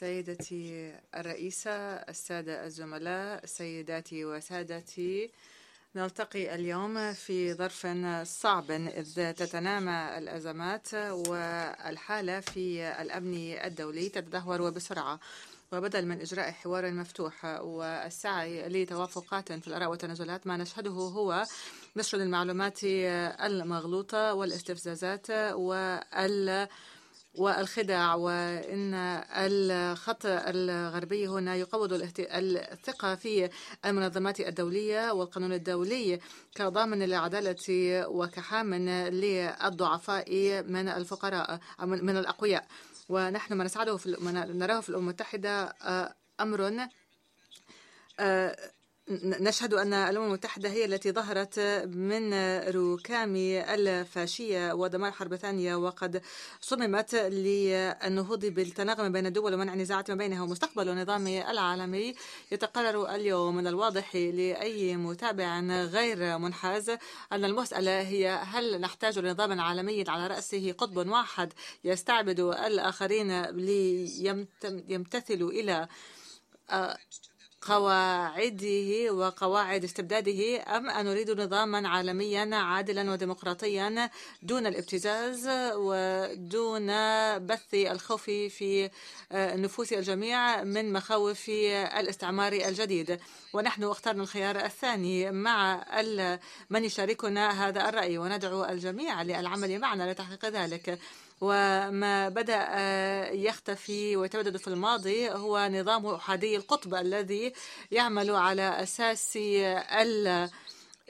سيدتي الرئيسة السادة الزملاء سيداتي وسادتي. نلتقي اليوم في ظرف صعب إذ تتنامى الأزمات والحالة في الأمن الدولي تتدهور بسرعة. وبدل من إجراء حوار مفتوح والسعي لتوافقات في الآراء والتنازلات ما نشهده هو نشر المعلومات المغلوطة والاستفزازات وال والخداع وإن الخط الغربي هنا يقوض الثقة في المنظمات الدولية والقانون الدولي كضامن للعدالة وكحام للضعفاء من الفقراء من الأقوياء. ونحن ما نسعده في نراه في الأمم المتحدة أمر نشهد أن الأمم المتحدة هي التي ظهرت من ركام الفاشية ودمار حرب ثانية وقد صممت للنهوض بالتناغم بين الدول ومنع النزاعات ما بينها ومستقبل النظام العالمي. يتقرر اليوم من الواضح لأي متابع غير منحاز أن المسألة هي هل نحتاج لنظام عالمي على رأسه قطب واحد يستعبد الآخرين ليمتثلوا إلى قواعده وقواعد استبداده أم نريد نظاما عالميا عادلا وديمقراطيا دون الابتزاز ودون بث الخوف في نفوس الجميع من مخاوف الاستعمار الجديد. ونحن اخترنا الخيار الثاني مع من يشاركنا هذا الرأي وندعو الجميع للعمل معنا لتحقيق ذلك. وما بدأ يختفي ويتبدد في الماضي هو نظام أحادي القطب الذي يعمل على أساس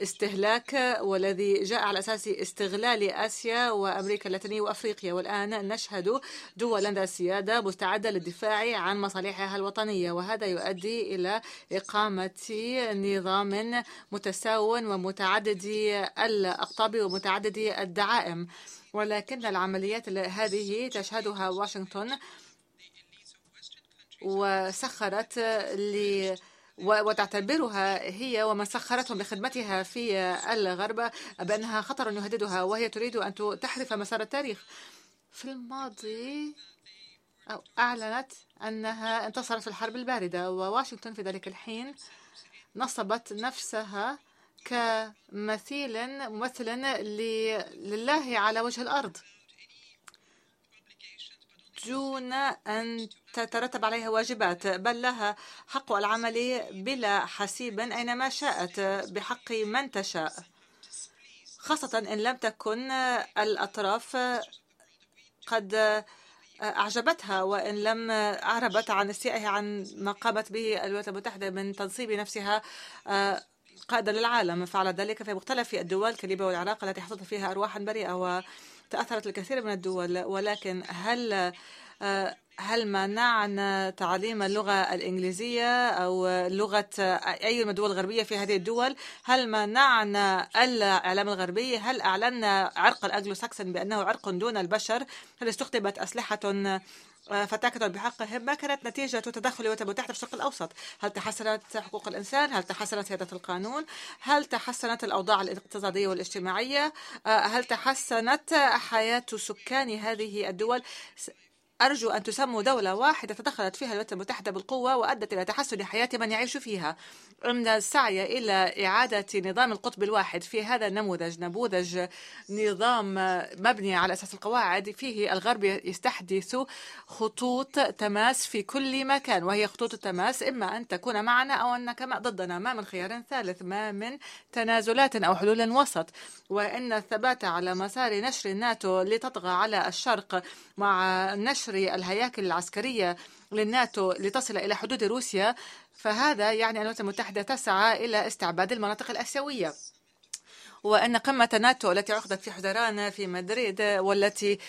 استهلاك والذي جاء على أساس استغلال آسيا وأمريكا اللاتينية وأفريقيا. والآن نشهد دولا ذا سيادة مستعدة للدفاع عن مصالحها الوطنية وهذا يؤدي إلى إقامة نظام متساو ومتعدد الأقطاب ومتعدد الدعائم. ولكن العمليات هذه تشهدها واشنطن وسخرت ل وتعتبرها هي ومن سخرتهم بخدمتها في الغرب بأنها خطر يهددها وهي تريد أن تحرف مسار التاريخ. في الماضي أعلنت أنها انتصرت في الحرب الباردة وواشنطن في ذلك الحين نصبت نفسها كمثيل ممثل لله على وجه الأرض. دون أن تترتب عليها واجبات بل لها حق العمل بلا حسيب أينما شاءت بحق من تشاء. خاصة إن لم تكن الأطراف قد أعجبتها وإن لم أعربت عن استيائها عن ما قامت به الولايات المتحدة من تنصيب نفسها قائدا للعالم. فعل ذلك في مختلف الدول كليبيا والعراق التي حصلت فيها أرواحا بريئة وتأثرت الكثير من الدول. ولكن هل هل منعنا تعليم اللغة الإنجليزية أو لغة أي من الدول الغربية في هذه الدول؟ هل منعنا الإعلام الغربي؟ هل أعلنا عرق الأجلو ساكسون بأنه عرق دون البشر؟ هل استخدمت أسلحة فتاكدوا بحقهم ما كانت نتيجة تدخل الولايات المتحدة في الشرق الأوسط. هل تحسنت حقوق الإنسان؟ هل تحسنت سيادة القانون؟ هل تحسنت الأوضاع الاقتصادية والاجتماعية؟ هل تحسنت حياة سكان هذه الدول؟ أرجو أن تسموا دولة واحدة تدخلت فيها الولايات المتحدة بالقوة وأدت إلى تحسن حياة من يعيش فيها. أن السعي إلى إعادة نظام القطب الواحد في هذا النموذج نموذج نظام مبني على أساس القواعد فيه الغرب يستحدث خطوط تماس في كل مكان وهي خطوط التماس إما أن تكون معنا أو أنك ضدنا ما من خيار ثالث ما من تنازلات أو حلول وسط. وإن الثبات على مسار نشر الناتو لتطغى على الشرق مع نشر الهياكل العسكرية للناتو لتصل إلى حدود روسيا فهذا يعني أن الولايات المتحدة تسعى إلى استعباد المناطق الآسيوية. وأن قمة ناتو التي عقدت في حزيران في مدريد والتي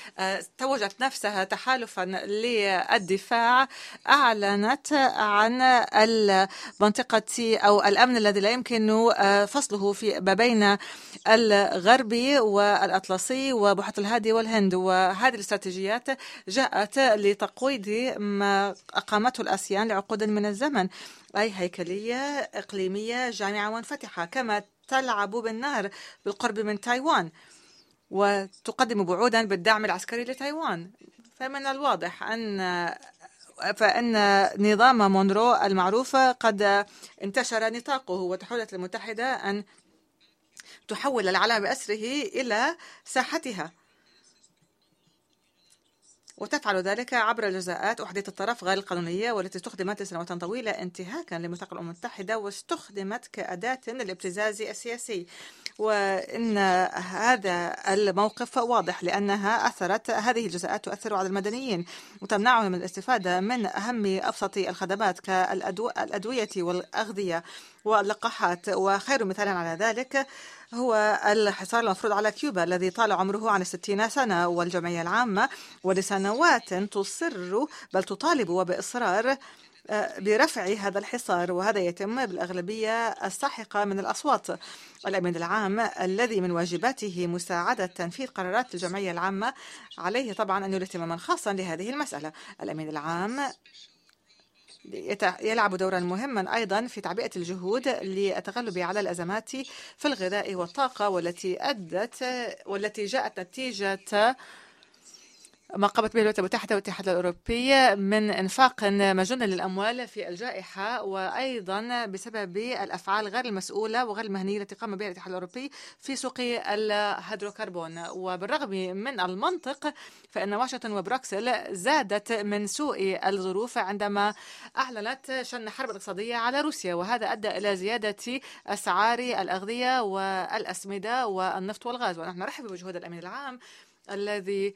توجت نفسها تحالفا للدفاع أعلنت عن المنطقة أو الأمن الذي لا يمكن فصله في ما بين الغربي والأطلسي وبحيرة الهادي والهند. وهذه الاستراتيجيات جاءت لتقويض ما أقامته الآسيان لعقود من الزمن. أي هيكلية إقليمية جامعة منفتحة. كما تلعب بالنار بالقرب من تايوان وتقدم بعودا بالدعم العسكري لتايوان. فمن الواضح أن فإن نظام مونرو المعروف قد انتشر نطاقه وتحولت المتحدة أن تحول العالم بأسره إلى ساحتها. وتفعل ذلك عبر الجزاءات أحدية الطرف غير القانونية والتي استخدمت لسنوات طويلة انتهاكا لميثاق الأمم المتحدة واستخدمت كأداة للابتزاز السياسي. وإن هذا الموقف واضح لأنها أثرت هذه الجزاءات تؤثر على المدنيين وتمنعهم من الاستفادة من أهم أبسط الخدمات كالأدوية والأغذية واللقاحات. وخير مثال على ذلك هو الحصار المفروض على كيوبا الذي طال عمره عن الستين سنة والجمعية العامة ولسنوات تصر بل تطالب وبإصرار برفع هذا الحصار وهذا يتم بالأغلبية الساحقة من الأصوات. الأمين العام الذي من واجباته مساعدة تنفيذ قرارات الجمعية العامة عليه طبعا أن يولي اهتماما خاصا لهذه المسألة. الأمين العام يلعب دورا مهما أيضا في تعبئة الجهود للتغلب على الأزمات في الغذاء والطاقة والتي أدت والتي جاءت نتيجة ما قامت به الولايات المتحدة والاتحاد الأوروبي من إنفاق مجن للأموال في الجائحة وأيضا بسبب الأفعال غير المسؤولة وغير المهنية التي قام بها الاتحاد الأوروبي في سوق الهيدروكربون. وبالرغم من المنطق فإن واشنطن وبروكسل زادت من سوء الظروف عندما أعلنت شن حرب اقتصادية على روسيا. وهذا أدى إلى زيادة أسعار الأغذية والأسمدة والنفط والغاز. ونحن نرحب بجهود الأمين العام الذي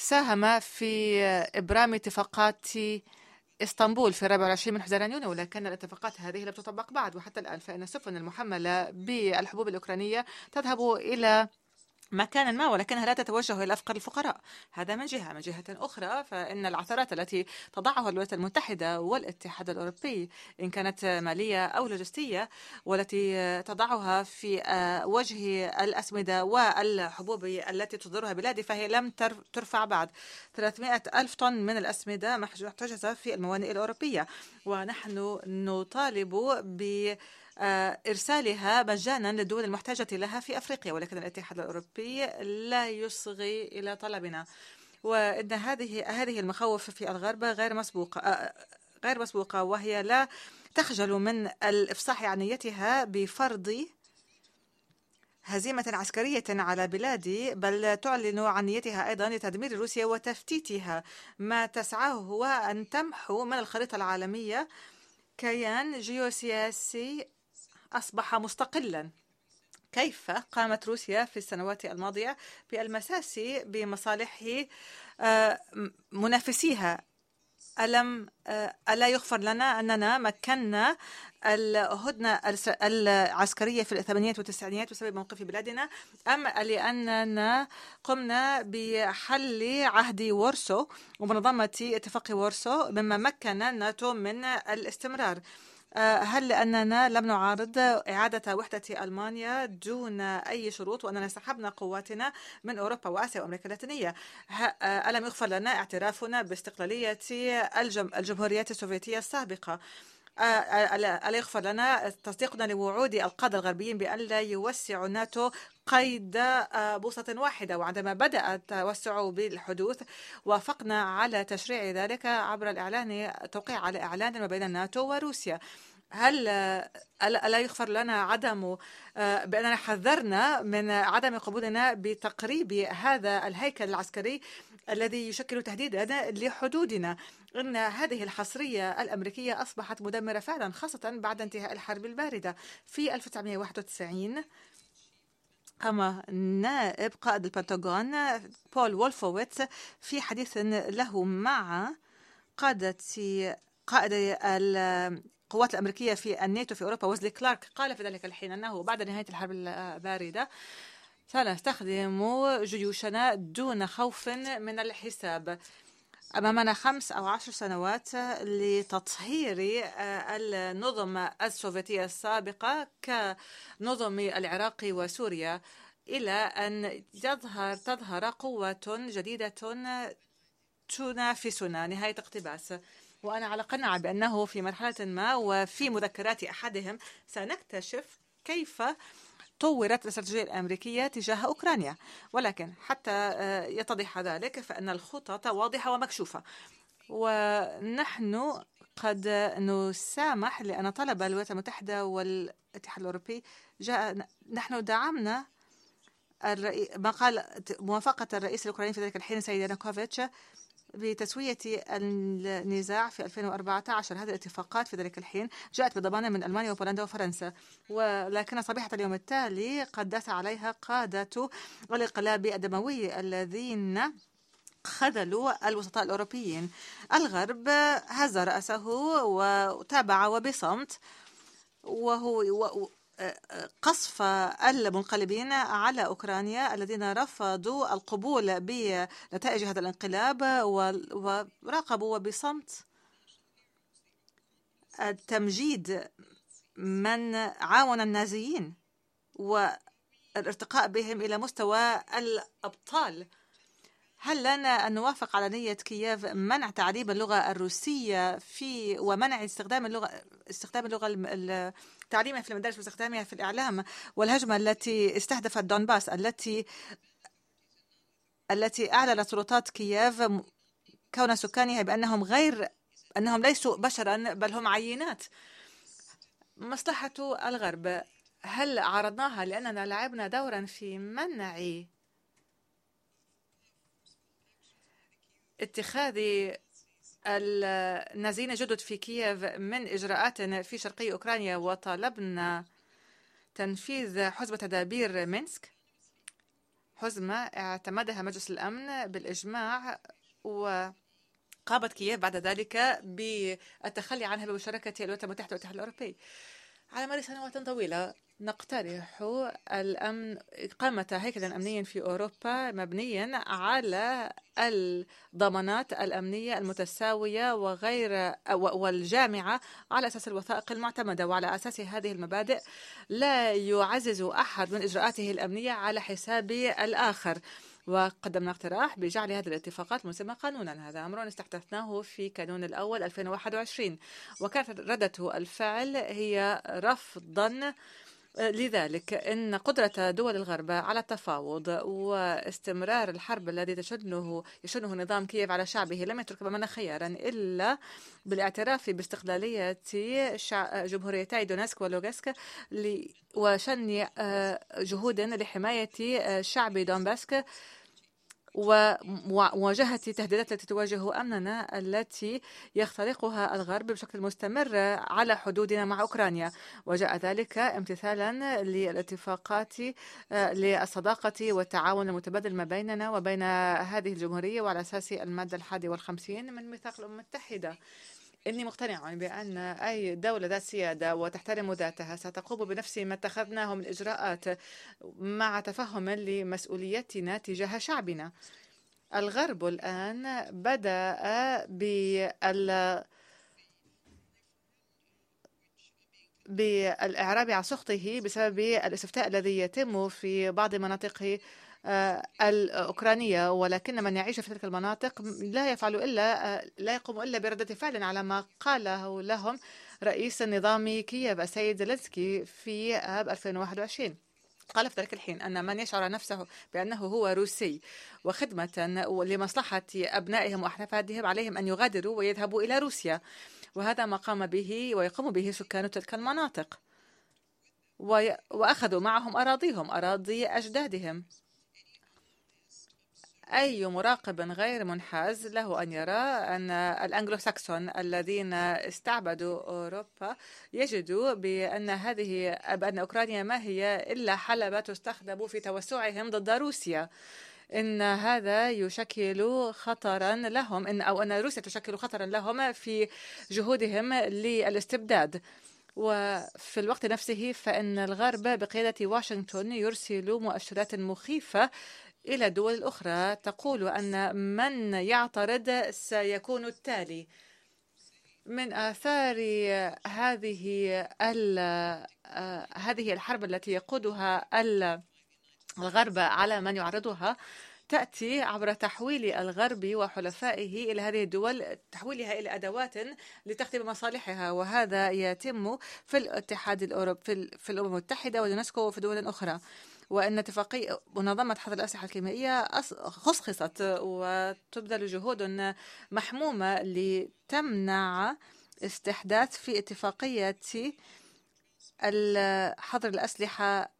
ساهم في إبرام اتفاقات إسطنبول في 24 من حزيران يونيو ولكن الاتفاقات هذه لم تطبق بعد وحتى الآن فإن السفن المحملة بالحبوب الأوكرانية تذهب إلى مكانا ما ولكنها لا تتوجه إلى أفقر الفقراء. هذا من جهة. من جهة أخرى فإن العثرات التي تضعها الولايات المتحدة والاتحاد الأوروبي إن كانت مالية أو لوجستية والتي تضعها في وجه الأسمدة والحبوب التي تصدرها بلادي فهي لم ترفع بعد. 300 ألف طن من الأسمدة محتجزة في الموانئ الأوروبية. ونحن نطالب ب إرسالها مجانا للدول المحتاجة لها في أفريقيا ولكن الاتحاد الأوروبي لا يصغي إلى طلبنا. وإن هذه هذه المخاوف في الغرب غير مسبوقة غير مسبوقة وهي لا تخجل من الإفصاح عن نيتها بفرض هزيمة عسكرية على بلادي بل تعلن عن نيتها أيضا لتدمير روسيا وتفتيتها. ما تسعاه هو أن تمحو من الخريطة العالمية كيان جيوسياسي أصبح مستقلا. كيف قامت روسيا في السنوات الماضية بالمساس بمصالح منافسيها؟ ألم ألا يغفر لنا أننا مكنا الهدنة العسكرية في الثمانينات والتسعينات بسبب موقف بلادنا؟ أم لأننا قمنا بحل عهد وورسو ومنظمة اتفاق وورسو مما مكن الناتو من الاستمرار. هل لأننا لم نعارض إعادة وحدة ألمانيا دون أي شروط وأننا سحبنا قواتنا من أوروبا وآسيا وأمريكا اللاتينية؟ ألم يغفر لنا اعترافنا باستقلالية الجمهوريات السوفيتية السابقة؟ ألا يغفر لنا. تصديقنا لوعود القادة الغربيين بأن لا يوسع الناتو قيد بوصة واحدة وعندما بدأ التوسع بالحدوث وافقنا على تشريع ذلك عبر الإعلان توقيع على إعلان ما بين الناتو وروسيا. هل ألا يغفر لنا عدم بأننا حذرنا من عدم قبولنا بتقريب هذا الهيكل العسكري الذي يشكل تهديدا لحدودنا؟ أن هذه الحصرية الأمريكية أصبحت مدمرة فعلا خاصة بعد انتهاء الحرب الباردة في 1991 قام نائب قائد البنتاغون بول وولفويتس في حديث له مع قادة قائد القوات الأمريكية في الناتو في أوروبا ويسلي كلارك قال في ذلك الحين أنه بعد نهاية الحرب الباردة سنستخدم جيوشنا دون خوف من الحساب. أمامنا خمس أو عشر سنوات لتطهير النظم السوفيتية السابقة كنظم العراق وسوريا إلى أن تظهر تظهر قوة جديدة تنافسنا. نهاية اقتباس. وأنا على قناعة بأنه في مرحلة ما وفي مذكرات أحدهم سنكتشف كيف طورت الاستراتيجية الأمريكية تجاه أوكرانيا. ولكن حتى يتضح ذلك فإن الخطط واضحة ومكشوفة. ونحن قد نسامح لأن طلب الولايات المتحدة والاتحاد الأوروبي جاء نحن دعمنا ما قال موافقة الرئيس الأوكراني في ذلك الحين سيد يانوكوفيتش بتسوية النزاع في 2014 هذه الاتفاقات في ذلك الحين جاءت بضمان من ألمانيا وبولندا وفرنسا. ولكن صبيحة اليوم التالي قد داس عليها قادة الانقلاب الدموي الذين خذلوا الوسطاء الأوروبيين. الغرب هز رأسه وتابع وبصمت. وهو قصف المنقلبين على أوكرانيا الذين رفضوا القبول بنتائج هذا الانقلاب وراقبوا بصمت التمجيد من عاون النازيين والارتقاء بهم إلى مستوى الأبطال. هل لنا أن نوافق على نية كييف منع تعريب اللغة الروسية في ومنع استخدام اللغة استخدام اللغة تعليمها في المدارس واستخدامها في الإعلام والهجمة التي استهدفت دونباس التي التي أعلنت سلطات كييف كون سكانها بأنهم غير أنهم ليسوا بشرا بل هم عينات. مصلحة الغرب هل عرضناها لأننا لعبنا دورا في منع اتخاذ النازين جدد في كييف من إجراءات في شرقي أوكرانيا وطالبنا تنفيذ حزمة تدابير مينسك. حزمة اعتمدها مجلس الأمن بالإجماع وقابت كييف بعد ذلك بالتخلي عنها بمشاركة الولايات المتحدة والاتحاد الأوروبي. على مر سنوات طويلة نقترح الأمن إقامة هيكل أمني في أوروبا مبنيا على الضمانات الأمنية المتساوية وغير والجامعة على أساس الوثائق المعتمدة وعلى أساس هذه المبادئ لا يعزز أحد من إجراءاته الأمنية على حساب الآخر. وقدمنا اقتراح بجعل هذه الاتفاقات مسمى قانونا. هذا أمر استحدثناه في كانون الأول 2021 وكانت ردة الفعل هي رفضا لذلك إن قدرة دول الغرب على التفاوض واستمرار الحرب الذي تشنه يشنه نظام كييف على شعبه لم يترك أمامنا خيارا إلا بالاعتراف باستقلالية جمهوريتي دونسك ولوغسك وشن جهود لحماية شعب دونباسك ومواجهة التهديدات التي تواجه أمننا التي يخترقها الغرب بشكل مستمر على حدودنا مع أوكرانيا. وجاء ذلك امتثالا للاتفاقات للصداقة والتعاون المتبادل ما بيننا وبين هذه الجمهورية وعلى أساس المادة الحادي والخمسين من ميثاق الأمم المتحدة. إني مقتنع بأن أي دولة ذات سيادة وتحترم ذاتها ستقوم بنفس ما اتخذناه من إجراءات مع تفهم لمسؤوليتنا تجاه شعبنا. الغرب الآن بدأ بال بالإعراب عن سخطه بسبب الاستفتاء الذي يتم في بعض مناطق الأوكرانية ولكن من يعيش في تلك المناطق لا يفعل إلا لا يقوم إلا بردة فعل على ما قاله لهم رئيس النظام كييف السيد زيلينسكي في آب 2021 قال في ذلك الحين أن من يشعر نفسه بأنه هو روسي وخدمة لمصلحة أبنائهم وأحفادهم عليهم أن يغادروا ويذهبوا إلى روسيا. وهذا ما قام به ويقوم به سكان تلك المناطق. وأخذوا معهم أراضيهم أراضي أجدادهم. أي مراقب غير منحاز له أن يرى أن الأنجلو ساكسون الذين استعبدوا أوروبا يجدوا بأن هذه بأن أوكرانيا ما هي إلا حلبة تستخدم في توسعهم ضد روسيا. إن هذا يشكل خطرا لهم إن أو أن روسيا تشكل خطرا لهم في جهودهم للاستبداد. وفي الوقت نفسه فإن الغرب بقيادة واشنطن يرسل مؤشرات مخيفة إلى الدول الأخرى تقول أن من يعترض سيكون التالي. من آثار هذه هذه الحرب التي يقودها الغرب على من يعرضها تأتي عبر تحويل الغرب وحلفائه إلى هذه الدول تحويلها إلى أدوات لتخدم مصالحها وهذا يتم في الاتحاد الأوروبي في, في الأمم المتحدة واليونسكو وفي دول أخرى. وأن اتفاقية منظمة حظر الأسلحة الكيميائية خصخصت وتبذل جهود محمومة لتمنع استحداث في اتفاقية حظر الأسلحة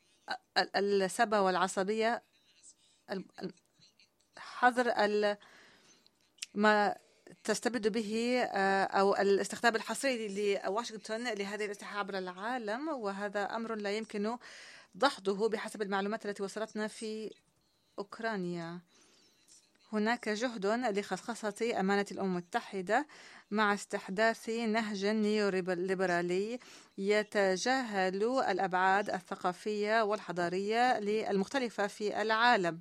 السبة والعصبية حظر ما تستبد به أو الاستخدام الحصري لواشنطن لهذه الأسلحة عبر العالم وهذا أمر لا يمكن دحضه بحسب المعلومات التي وصلتنا في أوكرانيا. هناك جهد لخصخصة أمانة الأمم المتحدة مع استحداث نهج نيوليبرالي يتجاهل الأبعاد الثقافية والحضارية المختلفة في العالم.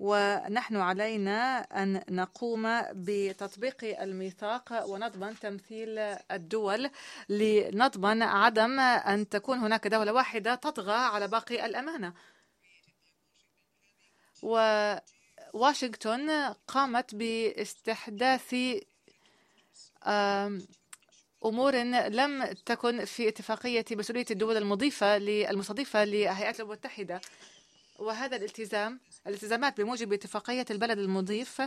ونحن علينا أن نقوم بتطبيق الميثاق ونضمن تمثيل الدول لنضمن عدم أن تكون هناك دولة واحدة تطغى على باقي الأمانة. وواشنطن قامت باستحداث أمور لم تكن في اتفاقية مسؤوليه الدول المضيفة المستضيفه لهيئات الامم المتحدة. وهذا الالتزام الالتزامات بموجب اتفاقية البلد المضيف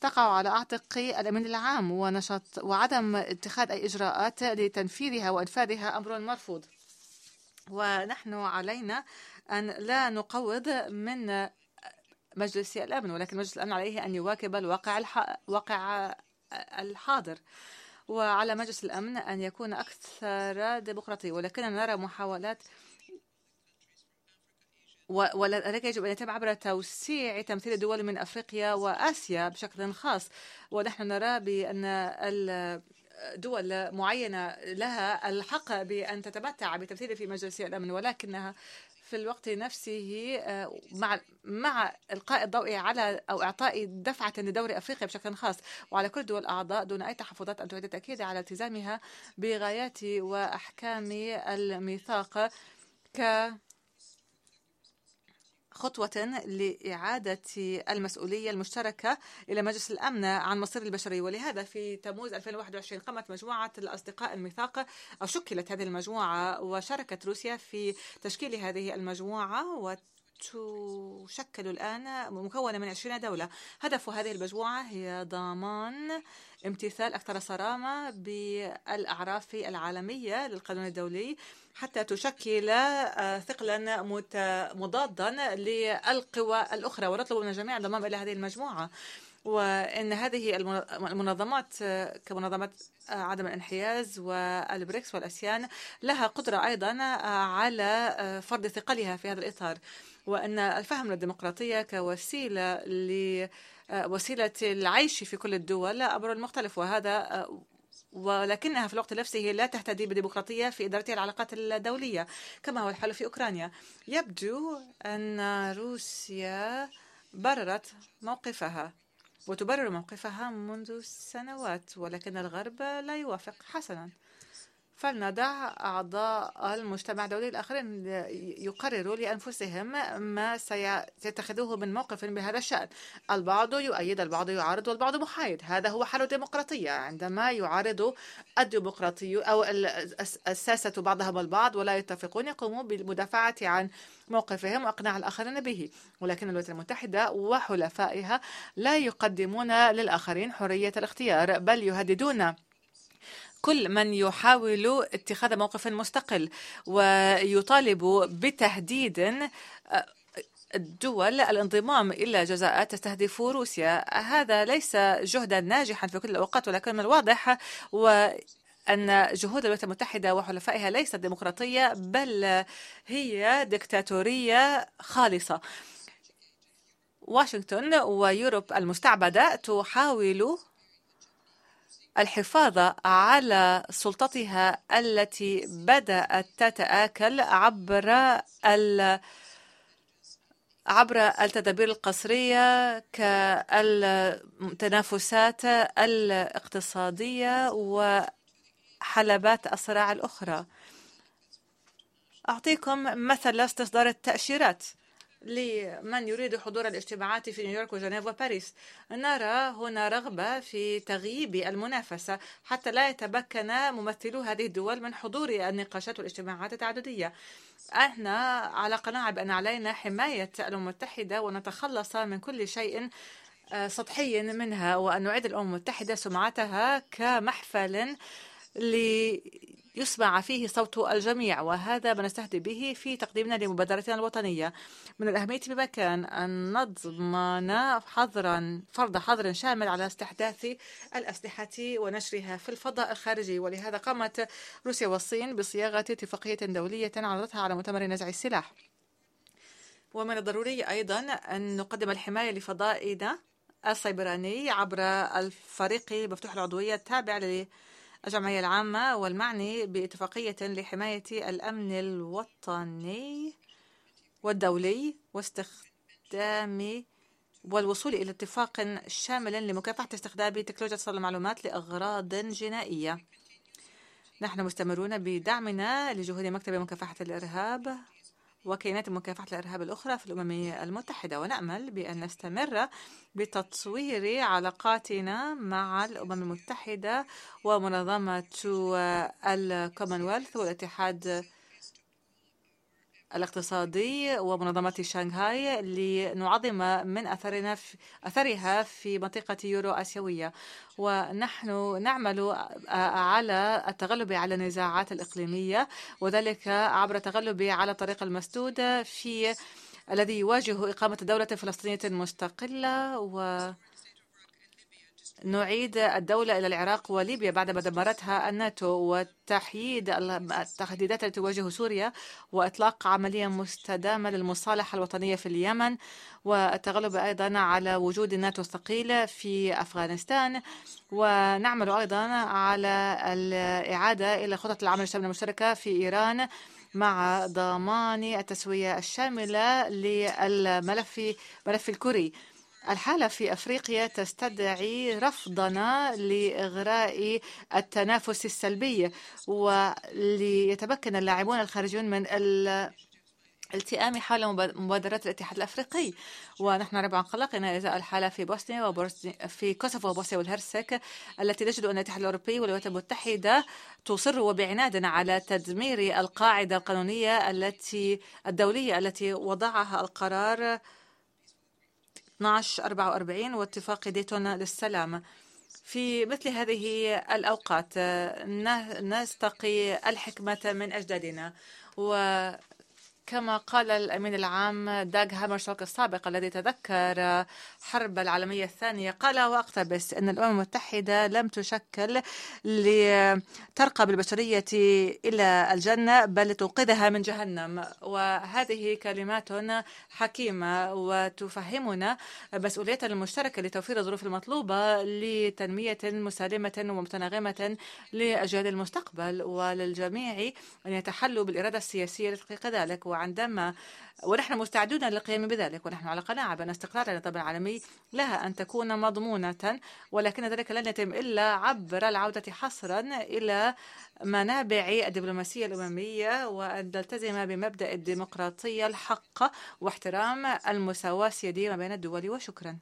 تقع على عاتق الأمين العام ونشاط وعدم اتخاذ أي إجراءات لتنفيذها وإنفاذها أمر مرفوض. ونحن علينا أن لا نقوض من مجلس الأمن ولكن مجلس الأمن عليه أن يواكب الواقع الواقع الحاضر. وعلى مجلس الأمن أن يكون أكثر ديمقراطية ولكننا نرى محاولات ولذلك يجب أن يتم عبر توسيع تمثيل الدول من أفريقيا وآسيا بشكل خاص. ونحن نرى بأن دول معينة لها الحق بأن تتمتع بتمثيل في مجلس الأمن ولكنها في الوقت نفسه مع مع إلقاء الضوء على أو إعطاء دفعة لدور أفريقيا بشكل خاص. وعلى كل دول الأعضاء دون أي تحفظات أن تعيد التاكيد على التزامها بغايات وأحكام الميثاق ك خطوة لإعادة المسؤولية المشتركة إلى مجلس الأمن عن مصير البشرية. ولهذا في تموز 2021 قامت مجموعة الأصدقاء الميثاق أو شكلت هذه المجموعة وشاركت روسيا في تشكيل هذه المجموعة. و تشكل الآن مكونة من 20 دولة. هدف هذه المجموعة هي ضمان امتثال أكثر صرامة بالأعراف العالمية للقانون الدولي حتى تشكل ثقلا مضادا للقوى الأخرى. ونطلب من الجميع الانضمام إلى هذه المجموعة. وإن هذه المنظمات كمنظمات عدم الانحياز والبريكس والأسيان لها قدرة أيضا على فرض ثقلها في هذا الإطار. وأن الفهم للديمقراطية كوسيلة ل وسيلة العيش في كل الدول أمر مختلف وهذا ولكنها في الوقت نفسه لا تهتدي بديمقراطية في إدارة العلاقات الدولية كما هو الحال في أوكرانيا. يبدو أن روسيا بررت موقفها وتبرر موقفها منذ سنوات ولكن الغرب لا يوافق حسنا. فلندع أعضاء المجتمع الدولي الآخرين يقرروا لأنفسهم ما سيتخذوه من موقف بهذا الشأن. البعض يؤيد البعض يعارض والبعض محايد. هذا هو حال الديمقراطية. عندما يعارض الديمقراطي أو الساسة بعضهم البعض ولا يتفقون يقوموا بالمدافعة عن موقفهم وإقناع الآخرين به. ولكن الولايات المتحدة وحلفائها لا يقدمون للآخرين حرية الاختيار بل يهددون كل من يحاول اتخاذ موقف مستقل ويطالب بتهديد الدول الانضمام إلى جزاءات تستهدف روسيا. هذا ليس جهدا ناجحا في كل الأوقات ولكن من الواضح و أن جهود الولايات المتحدة وحلفائها ليست ديمقراطية بل هي دكتاتورية خالصة. واشنطن ويوروب المستعبدة تحاول الحفاظ على سلطتها التي بدأت تتآكل عبر ال عبر التدابير القصرية كالتنافسات الاقتصادية وحلبات الصراع الأخرى. أعطيكم مثل استصدار التأشيرات. لمن يريد حضور الاجتماعات في نيويورك وجنيف وباريس. نرى هنا رغبة في تغييب المنافسة حتى لا يتمكن ممثلو هذه الدول من حضور النقاشات والاجتماعات التعددية. إحنا على قناعة بأن علينا حماية الأمم المتحدة ونتخلص من كل شيء سطحي منها وأن نعيد الأمم المتحدة سمعتها كمحفل يسمع فيه صوت الجميع وهذا ما نستهدف به في تقديمنا لمبادرتنا الوطنية. من الأهمية بمكان أن نضمن حظرا فرض حظر شامل على استحداث الأسلحة ونشرها في الفضاء الخارجي. ولهذا قامت روسيا والصين بصياغة اتفاقية دولية عرضتها على مؤتمر نزع السلاح. ومن الضروري أيضا أن نقدم الحماية لفضائنا السيبراني عبر الفريق مفتوح العضوية التابع الجمعية العامة والمعني باتفاقية لحماية الأمن الوطني والدولي واستخدام والوصول إلى اتفاق شامل لمكافحة استخدام تكنولوجيا اتصال المعلومات لأغراض جنائية. نحن مستمرون بدعمنا لجهود مكتب مكافحة الإرهاب. وكيانات مكافحة الإرهاب الأخرى في الأمم المتحدة. ونأمل بأن نستمر بتطوير علاقاتنا مع الأمم المتحدة ومنظمة الكومنولث والاتحاد الاقتصادي ومنظمة شانغهاي لنعظم من أثرنا في أثرها في منطقة يورو آسيوية. ونحن نعمل على التغلب على النزاعات الإقليمية وذلك عبر التغلب على الطريق المسدود في الذي يواجه إقامة دولة فلسطينية مستقلة. و نعيد الدولة إلى العراق وليبيا بعدما دمرتها الناتو وتحييد التهديدات التي تواجه سوريا وإطلاق عملية مستدامة للمصالحة الوطنية في اليمن والتغلب أيضا على وجود الناتو الثقيل في أفغانستان. ونعمل أيضا على الإعادة إلى خطط العمل الشاملة المشتركة في إيران مع ضمان التسوية الشاملة للملف ملف الكوري. الحالة في أفريقيا تستدعي رفضنا لإغراء التنافس السلبي وليتمكن اللاعبون الخارجيون من التئام حول مبادرات الاتحاد الأفريقي. ونحن عن قلقنا ازاء الحالة في بوسنيا وبوسنيا في كوسوفو وبوسنيا والهرسك التي نجد أن الاتحاد الأوروبي والولايات المتحدة تصر وبعناد على تدمير القاعدة القانونية التي الدولية التي وضعها القرار 1244 واتفاق ديتون للسلام. في مثل هذه الأوقات نستقي الحكمة من أجدادنا و كما قال الأمين العام داغ هامرشوك السابق الذي تذكر حرب العالمية الثانية قال وأقتبس أن الأمم المتحدة لم تشكل لترقى بالبشرية إلى الجنة بل لتنقذها من جهنم. وهذه كلمات حكيمة وتفهمنا مسؤولية المشتركة لتوفير الظروف المطلوبة لتنمية مسالمة ومتناغمة لأجيال المستقبل وللجميع أن يتحلوا بالإرادة السياسية لتحقيق ذلك. وعندما ونحن مستعدون للقيام بذلك ونحن على قناعة بأن استقرار النظام العالمي لها أن تكون مضمونة ولكن ذلك لن يتم إلا عبر العودة حصرا إلى منابع الدبلوماسية الأممية وأن نلتزم بمبدأ الديمقراطية الحق واحترام المساواة السيادية ما بين الدول وشكرا.